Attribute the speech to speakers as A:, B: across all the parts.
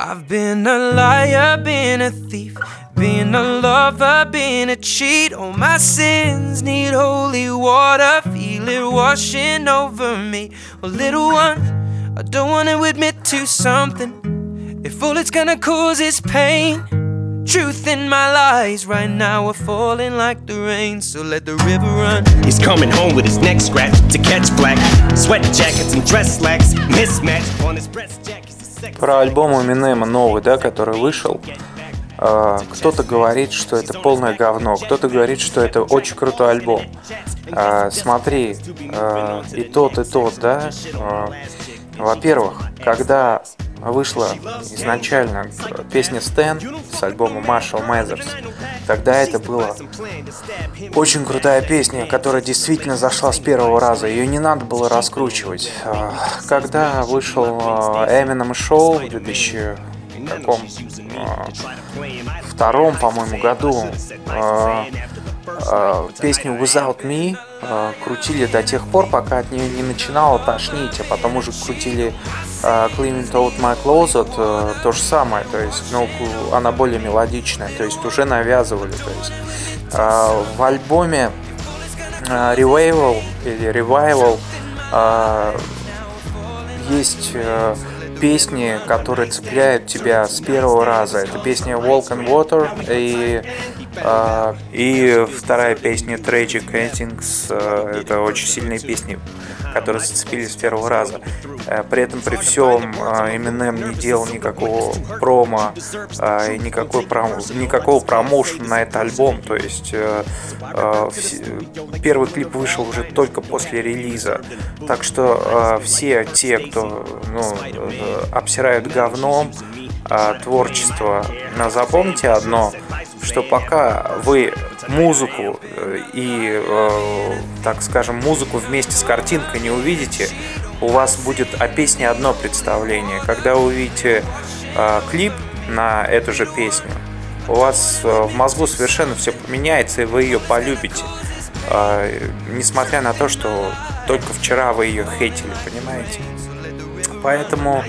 A: I've been a liar, been a thief, been a lover, been a cheat. All my sins need holy water, feel it washing over me. Well, little one, I don't want to admit to something. If all it's gonna cause is pain, truth in my lies right now are falling like the rain. So let the river run.
B: He's coming home with his neck scratched to catch black. Sweat jackets and dress slacks mismatched on his breast.
C: Про альбом Эминема новый, да, который вышел. А, кто-то говорит, что это полное говно, кто-то говорит, что это очень крутой альбом. А, смотри, а, и тот, и тот, да. Во-первых, когда вышла изначально песня Стэн с альбома Marshall Mathers. Тогда это была очень крутая песня, которая действительно зашла с первого раза. Ее не надо было раскручивать. А, когда вышел Eminem Show в 2000 каком а, втором, по-моему, году а, песню Without Me крутили до тех пор, пока от нее не начинало тошнить, а потом уже крутили Cleaning Out My Closet э, то же самое, то есть, ну, она более мелодичная, то есть уже навязывали, то есть. В альбоме Revival или Revival есть э, песни, которые цепляют тебя с первого раза. Это песня Walk on Water и, э, и вторая песня Tragic Endings. Э, это очень сильные песни, которые зацепились с первого раза. Э, при этом при всем э, Eminem не делал никакого промо э, и никакой промо, никакого промоушена на этот альбом. То есть э, э, первый клип вышел уже только после релиза. Так что э, все те, кто ну, обсирают говном а, творчество. Но запомните одно, что пока вы музыку э, и, э, так скажем, музыку вместе с картинкой не увидите, у вас будет о песне одно представление. Когда вы увидите э, клип на эту же песню, у вас в мозгу совершенно все поменяется, и вы ее полюбите. Несмотря на то, что только вчера вы ее хейтили, понимаете? Поэтому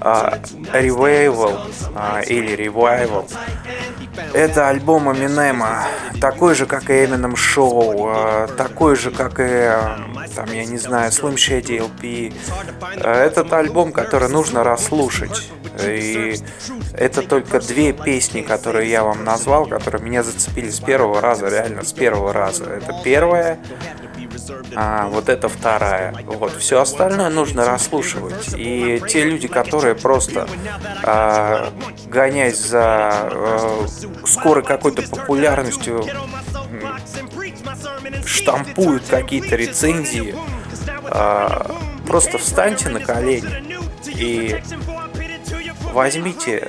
C: а, Revival а, или Revival это альбом Эминема, такой же, как и Eminem Show, а, такой же, как и, там, я не знаю, Slim Shady LP. Этот альбом, который нужно расслушать. И это только две песни, которые я вам назвал, которые меня зацепили с первого раза, реально с первого раза. Это первая, а вот это вторая. Вот все остальное нужно расслушивать. И те люди, которые просто а, гонясь за а, скорой какой-то популярностью, штампуют какие-то рецензии, а, просто встаньте на колени и возьмите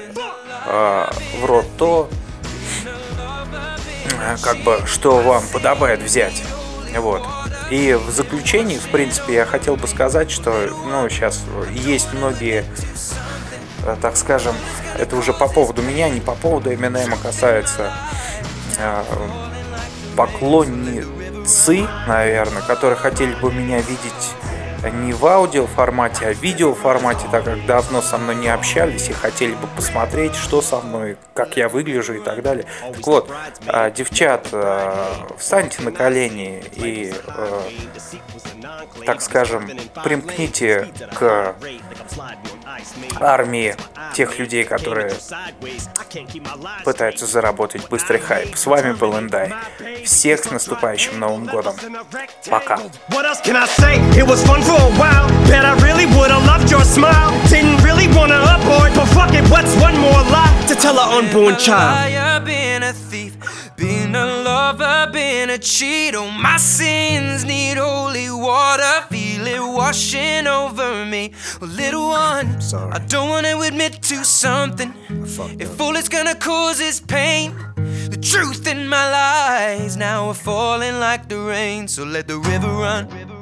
C: а, в рот то, как бы, что вам подобает взять. Вот. И в заключении, в принципе, я хотел бы сказать, что ну, сейчас есть многие, э, так скажем, это уже по поводу меня, не по поводу Эминема касается э, поклонницы, наверное, которые хотели бы меня видеть не в аудио формате, а в видео формате, так как давно со мной не общались и хотели бы посмотреть, что со мной, как я выгляжу и так далее. Так вот, а, девчат, а, встаньте на колени и, а, так скажем, примкните к армии тех людей, которые пытаются заработать быстрый хайп. С вами был Эндай. Всех с наступающим Новым Годом. Пока. Bet I really would've loved your smile. Didn't really wanna abort, but fuck it, what's one more lie to tell an unborn child? I've been a thief, been a lover, been a cheat. Oh, my sins need holy water. Feel it washing over me. Well, little one, Sorry. I don't wanna admit to something. If all it's gonna cause is pain. The truth in my lies now are falling like the rain. So let the river run.